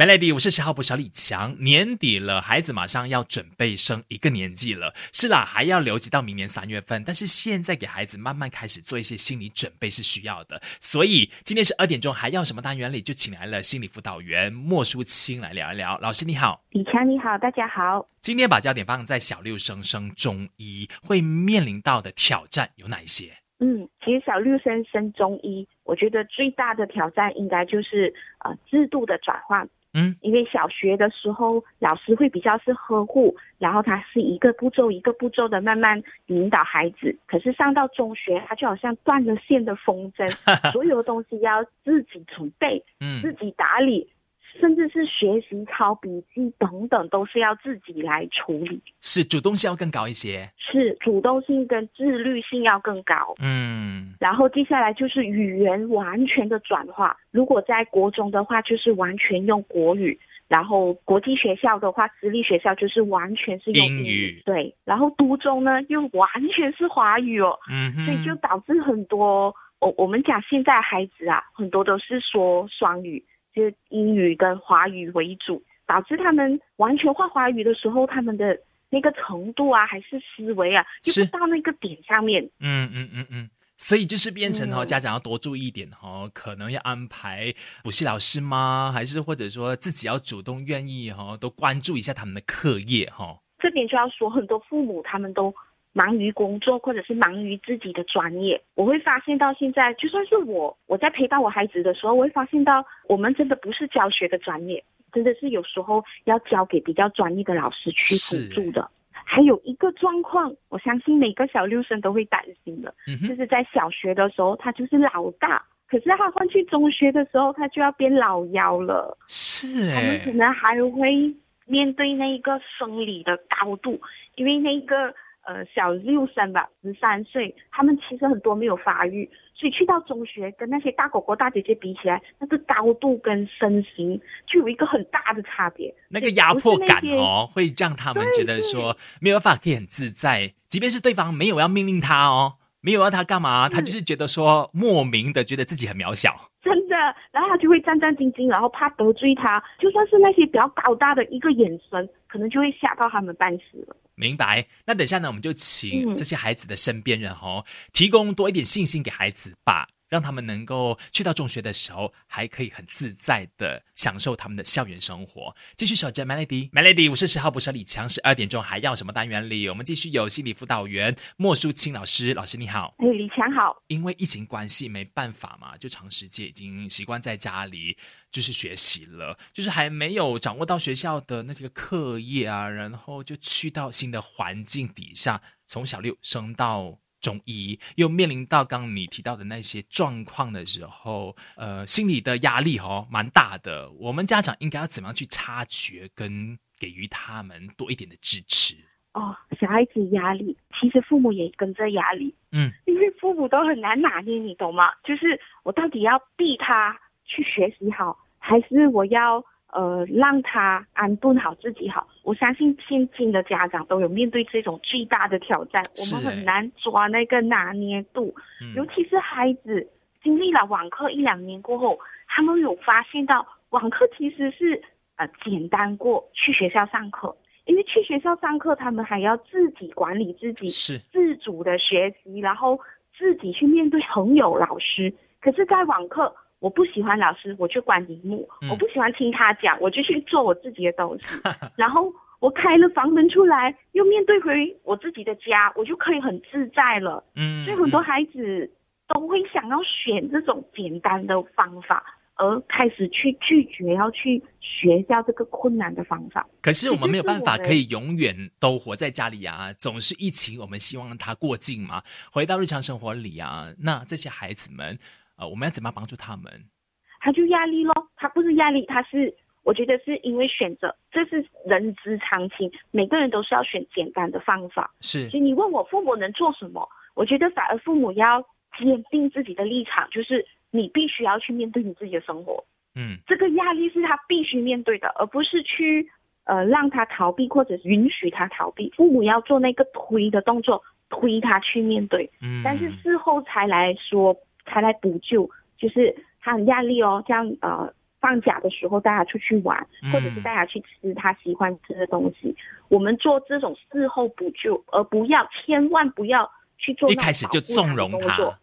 Melody，我是十号补小李强。年底了，孩子马上要准备升一个年纪了。是啦，还要留级到明年三月份。但是现在给孩子慢慢开始做一些心理准备是需要的。所以今天是二点钟，还要什么单元里就请来了心理辅导员莫淑清来聊一聊。老师你好，李强你好，大家好。今天把焦点放在小六升升中医会面临到的挑战有哪一些？嗯，其实小六升升中医，我觉得最大的挑战应该就是呃制度的转换。嗯，因为小学的时候老师会比较是呵护，然后他是一个步骤一个步骤的慢慢引导孩子。可是上到中学，他就好像断了线的风筝，所有的东西要自己准备，嗯自己打理。甚至是学习抄笔记等等，都是要自己来处理，是主动性要更高一些，是主动性跟自律性要更高。嗯，然后接下来就是语言完全的转化。如果在国中的话，就是完全用国语；然后国际学校的话，私立学校就是完全是用英语。对，然后都中呢又完全是华语哦，所以就导致很多我我们讲现在孩子啊，很多都是说双语。就是英语跟华语为主，导致他们完全会华语的时候，他们的那个程度啊，还是思维啊，就不到那个点上面。嗯嗯嗯嗯，所以就是变成哈，嗯家长要多注意一点哈，可能要安排补习老师吗？还是或者说自己要主动愿意哈，都关注一下他们的课业哈。这边就要说，很多父母他们都忙于工作，或者是忙于自己的专业。我会发现到现在，就算是我我在陪伴我孩子的时候，我会发现到我们真的不是教学的专业，真的是有时候要交给比较专业的老师去辅助的。还有一个状况，我相信每个小六生都会担心的，嗯，就是在小学的时候他就是老大，可是他换去中学的时候，他就要变老幺了。是他们可哎，能还会面对那一个生理的高度，因为那个呃小六生吧，十三岁，他们其实很多没有发育，所以去到中学跟那些大哥哥大姐姐比起来，那个高度跟身形就有一个很大的差别。那个压迫感哦，会让他们觉得说没有办法可以很自在，即便是对方没有要命令他哦，没有要他干嘛，他就是觉得说莫名的觉得自己很渺小。真的，然后他就会战战兢兢，然后怕得罪他，就算是那些比较高大的一个眼神，可能就会吓到他们半死了。明白。那等下呢，我们就请嗯这些孩子的身边人哦，提供多一点信心给孩子吧，让他们能够去到中学的时候，还可以很自在的享受他们的校园生活。继续守着 Melody，Melody 我是十号不是李强，十二点钟还要什么单元里？我们继续有心理辅导员莫淑清老师，老师你好。哎，李强好，因为疫情关系，没办法嘛，就长时间已经习惯在家里就是学习了，就是还没有掌握到学校的那些个课业啊，然后就去到新的环境底下，从小六升到中医，又面临到刚刚你提到的那些状况的时候，呃，心理的压力哦蛮大的。我们家长应该要怎么样去察觉跟给予他们多一点的支持？哦，小孩子压力，其实父母也跟着压力。嗯，因为父母都很难拿捏，你懂吗？就是我到底要逼他去学习好，还是我要呃让他安顿好自己好？我相信现今的家长都有面对这种巨大的挑战，我们很难抓那个拿捏度，嗯尤其是孩子经历了网课一两年过后，他们有发现到网课其实是呃简单过去学校上课。因为去学校上课，他们还要自己管理自己，是自主的学习，然后自己去面对朋友、老师。可是，在网课，我不喜欢老师，我去管荧幕；嗯我不喜欢听他讲，我就去做我自己的东西。然后我开了房门出来，又面对回我自己的家，我就可以很自在了。嗯，所以很多孩子都会想要选这种简单的方法，而开始去拒绝要去学校这个困难的方法。可是我们没有办法可以永远都活在家里啊，总是疫情，我们希望它过境嘛，回到日常生活里啊。那这些孩子们，呃，我们要怎么样帮助他们？他就压力咯，他不是压力，他是我觉得是因为选择，这是人之常情，每个人都是要选简单的方法。是所以你问我父母能做什么，我觉得反而父母要坚定自己的立场，就是你必须要去面对你自己的生活，嗯这个压力是他必须面对的，而不是去呃让他逃避或者允许他逃避。父母要做那个推的动作，推他去面对。嗯，但是事后才来说，才来补救，就是他很压力哦，这样呃，放假的时候带他出去玩，嗯或者是带他去吃他喜欢吃的东西。我们做这种事后补救，而不要千万不要去做一开始就纵容他。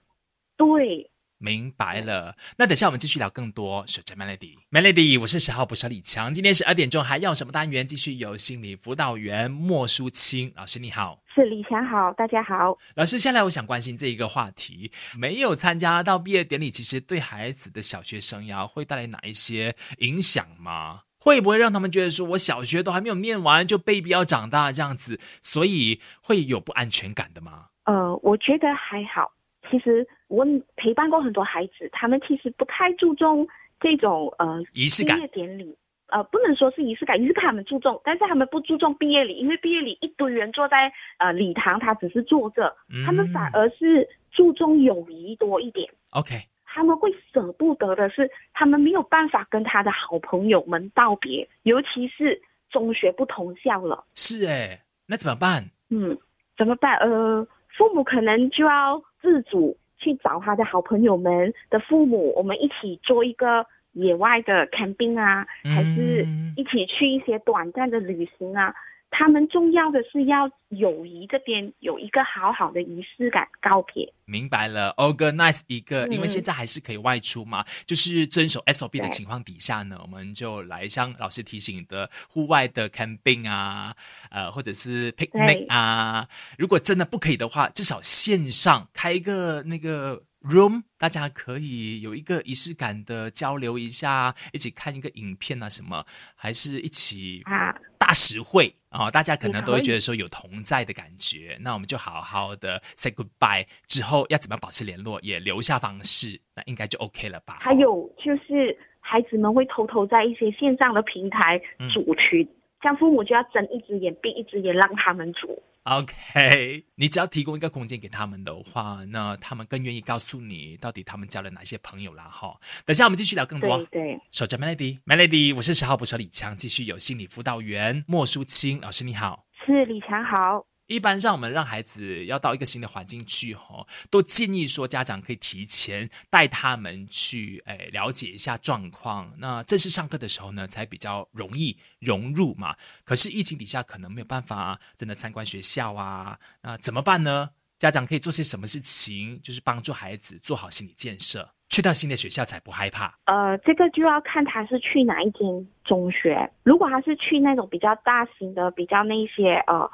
对，明白了，那等下我们继续聊更多。守着 Melody，Melody，我是十号捕手李强。今天十二点钟还要什么单元？继续有心理辅导员莫淑清老师，你好。是李强好，大家好。老师，下来我想关心这一个话题，没有参加到毕业典礼，其实对孩子的小学生涯会带来哪一些影响吗？会不会让他们觉得说，我小学都还没有念完就被逼要长大这样子，所以会有不安全感的吗？呃，我觉得还好。其实我陪伴过很多孩子，他们其实不太注重这种呃仪式感毕业典礼。呃，不能说是仪式感，仪式感他们注重，但是他们不注重毕业礼，因为毕业礼一堆人坐在呃礼堂，他只是坐着，他们反而是注重友谊多一点。OK，他们会舍不得的是，他们没有办法跟他的好朋友们道别，尤其是中学不同校了。是诶，那怎么办？嗯，怎么办？呃，父母可能就要自主去找他的好朋友们的父母，我们一起做一个野外的 camping 啊，还是嗯一起去一些短暂的旅行啊。他们重要的是要友谊这边有一个好好的仪式感告别。明白了，organize 一个，嗯因为现在还是可以外出嘛，就是遵守 SOP 的情况底下呢，我们就来像老师提醒的户外的 camping 啊，呃，或者是 picnic 啊。如果真的不可以的话，至少线上开一个那个 room，大家可以有一个仪式感的交流一下，一起看一个影片啊什么，还是一起啊大实惠啊、大家可能都会觉得说有同在的感觉。那我们就好好的 say goodbye 之后，要怎么保持联络，也留下方式，那应该就 OK 了吧？还有就是，孩子们会偷偷在一些线上的平台嗯组群，像父母就要睁一只眼闭一只眼，让他们煮。OK，你只要提供一个空间给他们的话，那他们更愿意告诉你到底他们交了哪些朋友啦哈。等下我们继续聊更多对。对，守着 Melody，Melody，我是十号捕手李强，继续有心理辅导员莫淑清老师，你好。是李强好。一般上，我们让孩子要到一个新的环境去，吼，都建议说家长可以提前带他们去，诶，了解一下状况。那正式上课的时候呢，才比较容易融入嘛。可是疫情底下，可能没有办法真的参观学校啊，那怎么办呢？家长可以做些什么事情，就是帮助孩子做好心理建设，去到新的学校才不害怕。呃，这个就要看他是去哪一间中学。如果他是去那种比较大型的、比较那些呃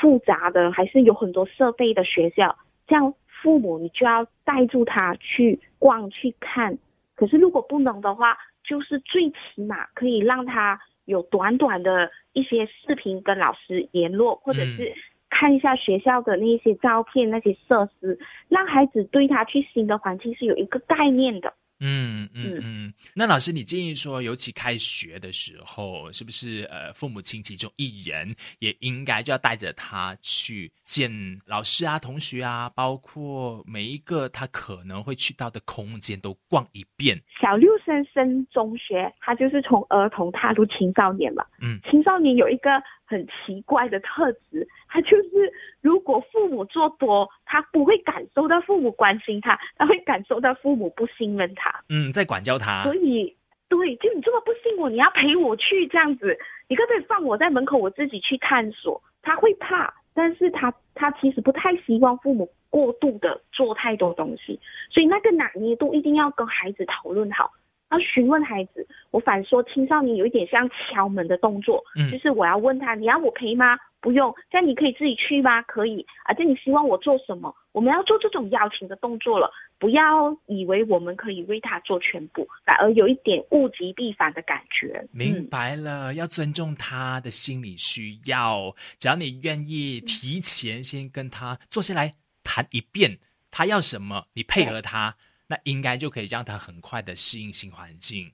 复杂的，还是有很多设备的学校，这样父母你就要带住他去逛去看。可是如果不能的话，就是最起码可以让他有短短的一些视频跟老师联络，或者是看一下学校的那些照片、那些设施，让孩子对他去新的环境是有一个概念的。嗯嗯嗯，那老师，你建议说，尤其开学的时候，是不是呃，父母亲其中一人也应该就要带着他去见老师啊、同学啊，包括每一个他可能会去到的空间都逛一遍。小六升升中学，他就是从儿童踏入青少年嘛。嗯，青少年有一个很奇怪的特质，他就是如果父母做多，他不会感受到父母关心他，他会感受到父母不信任他。嗯，在管教他所。以，对，就你这么不信我，你要陪我去这样子，你可不可以放我在门口，我自己去探索？他会怕，但是他他其实不太希望父母过度的做太多东西，所以那个拿捏度一定要跟孩子讨论好。要询问孩子，我反说青少年有一点像敲门的动作，嗯就是我要问他，你要我陪吗？不用，这样你可以自己去吗？可以，而且你希望我做什么？我们要做这种邀请的动作了，不要以为我们可以为他做全部，反而有一点物极必反的感觉。明嗯，白了，要尊重他的心理需要。只要你愿意提前先跟他坐下来谈一遍，他要什么，你配合他，那应该就可以让他很快的适应新环境。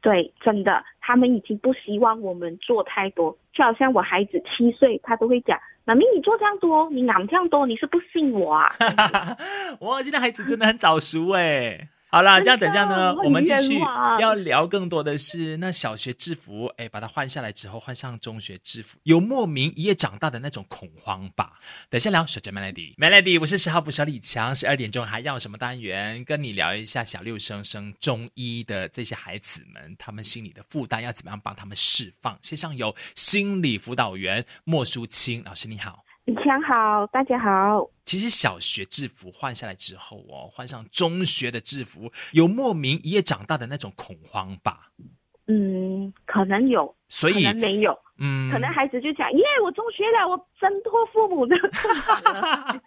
对，真的，他们已经不希望我们做太多，就好像我孩子七岁，他都会讲：“妈咪，你做这样多，你养这样多，你是不信我啊？” 哇，现在孩子真的很早熟哎。好啦，这样等一下呢，我们继续要聊更多的是那小学制服，哎，把它换下来之后换上中学制服，有莫名一夜长大的那种恐慌吧？等一下聊小学 Melody，Melody，我是十号不小李强，十二点钟还要什么单元？跟你聊一下小六生升中一的这些孩子们，他们心里的负担要怎么样帮他们释放？线上有心理辅导员莫淑清老师，你好。李强好，大家好。其实小学制服换下来之后哦，换上中学的制服，有莫名一夜长大的那种恐慌吧？嗯，可能有，所以可能没有，嗯，可能孩子就讲，耶，我中学了，我挣脱父母的捆绑了。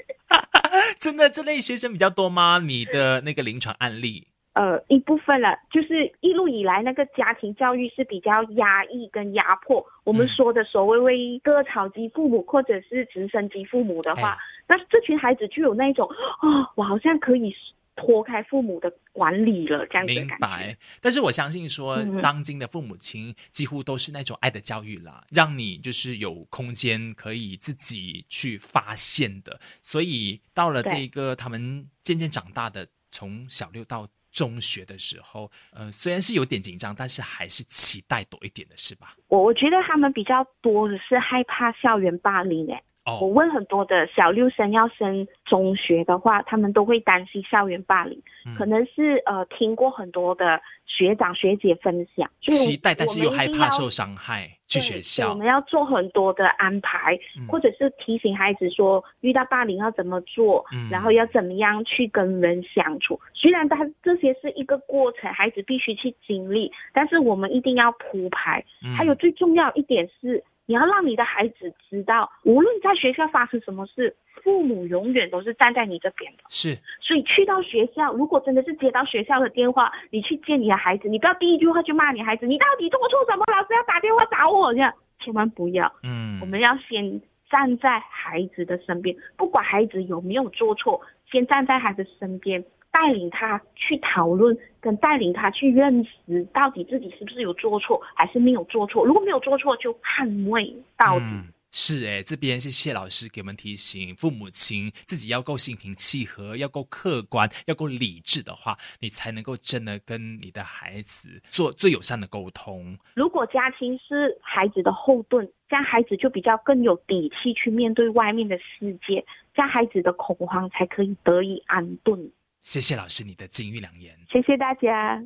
真的这类学生比较多吗？你的那个临床案例？呃，一部分了，就是一路以来那个家庭教育是比较压抑跟压迫。我们嗯说的所谓为割草机父母或者是直升机父母的话，哎那这群孩子就有那一种，哦，我好像可以脱开父母的管理了，这样子。明白，但是我相信说，嗯当今的父母亲几乎都是那种爱的教育啦，让你就是有空间可以自己去发现的。所以到了对这个他们渐渐长大的，从小六到中学的时候，呃，虽然是有点紧张，但是还是期待多一点的是吧？我我觉得他们比较多的是害怕校园霸凌诶。我哦，问很多的小六生要升中学的话，他们都会担心校园霸凌，嗯可能是呃听过很多的学长学姐分享，期待，但是又害怕受伤害，去学校我。们要做很多的安排，嗯或者是提醒孩子说遇到霸凌要怎么做，嗯然后要怎么样去跟人相处。虽然他这些是一个过程，孩子必须去经历，但是我们一定要铺排。嗯还有最重要一点是，你要让你的孩子知道，无论在学校发生什么事，父母永远都是站在你这边的。是所以去到学校，如果真的是接到学校的电话，你去见你的孩子，你不要第一句话就骂你孩子，你到底做错什么？老师要打电话找我，这样千万不要。嗯我，们要先站在孩子的身边，不管孩子有没有做错，先站在孩子身边，带领他去讨论，跟带领他去认识到底自己是不是有做错，还是没有做错。如果没有做错，就捍卫到底。嗯是诶，这边是谢老师给我们提醒，父母亲自己要够心平气和，要够客观，要够理智的话，你才能够真的跟你的孩子做最友善的沟通。如果家庭是孩子的后盾，这样孩子就比较更有底气去面对外面的世界，这样孩子的恐慌才可以得以安顿。谢谢老师你的金玉良言。谢谢大家。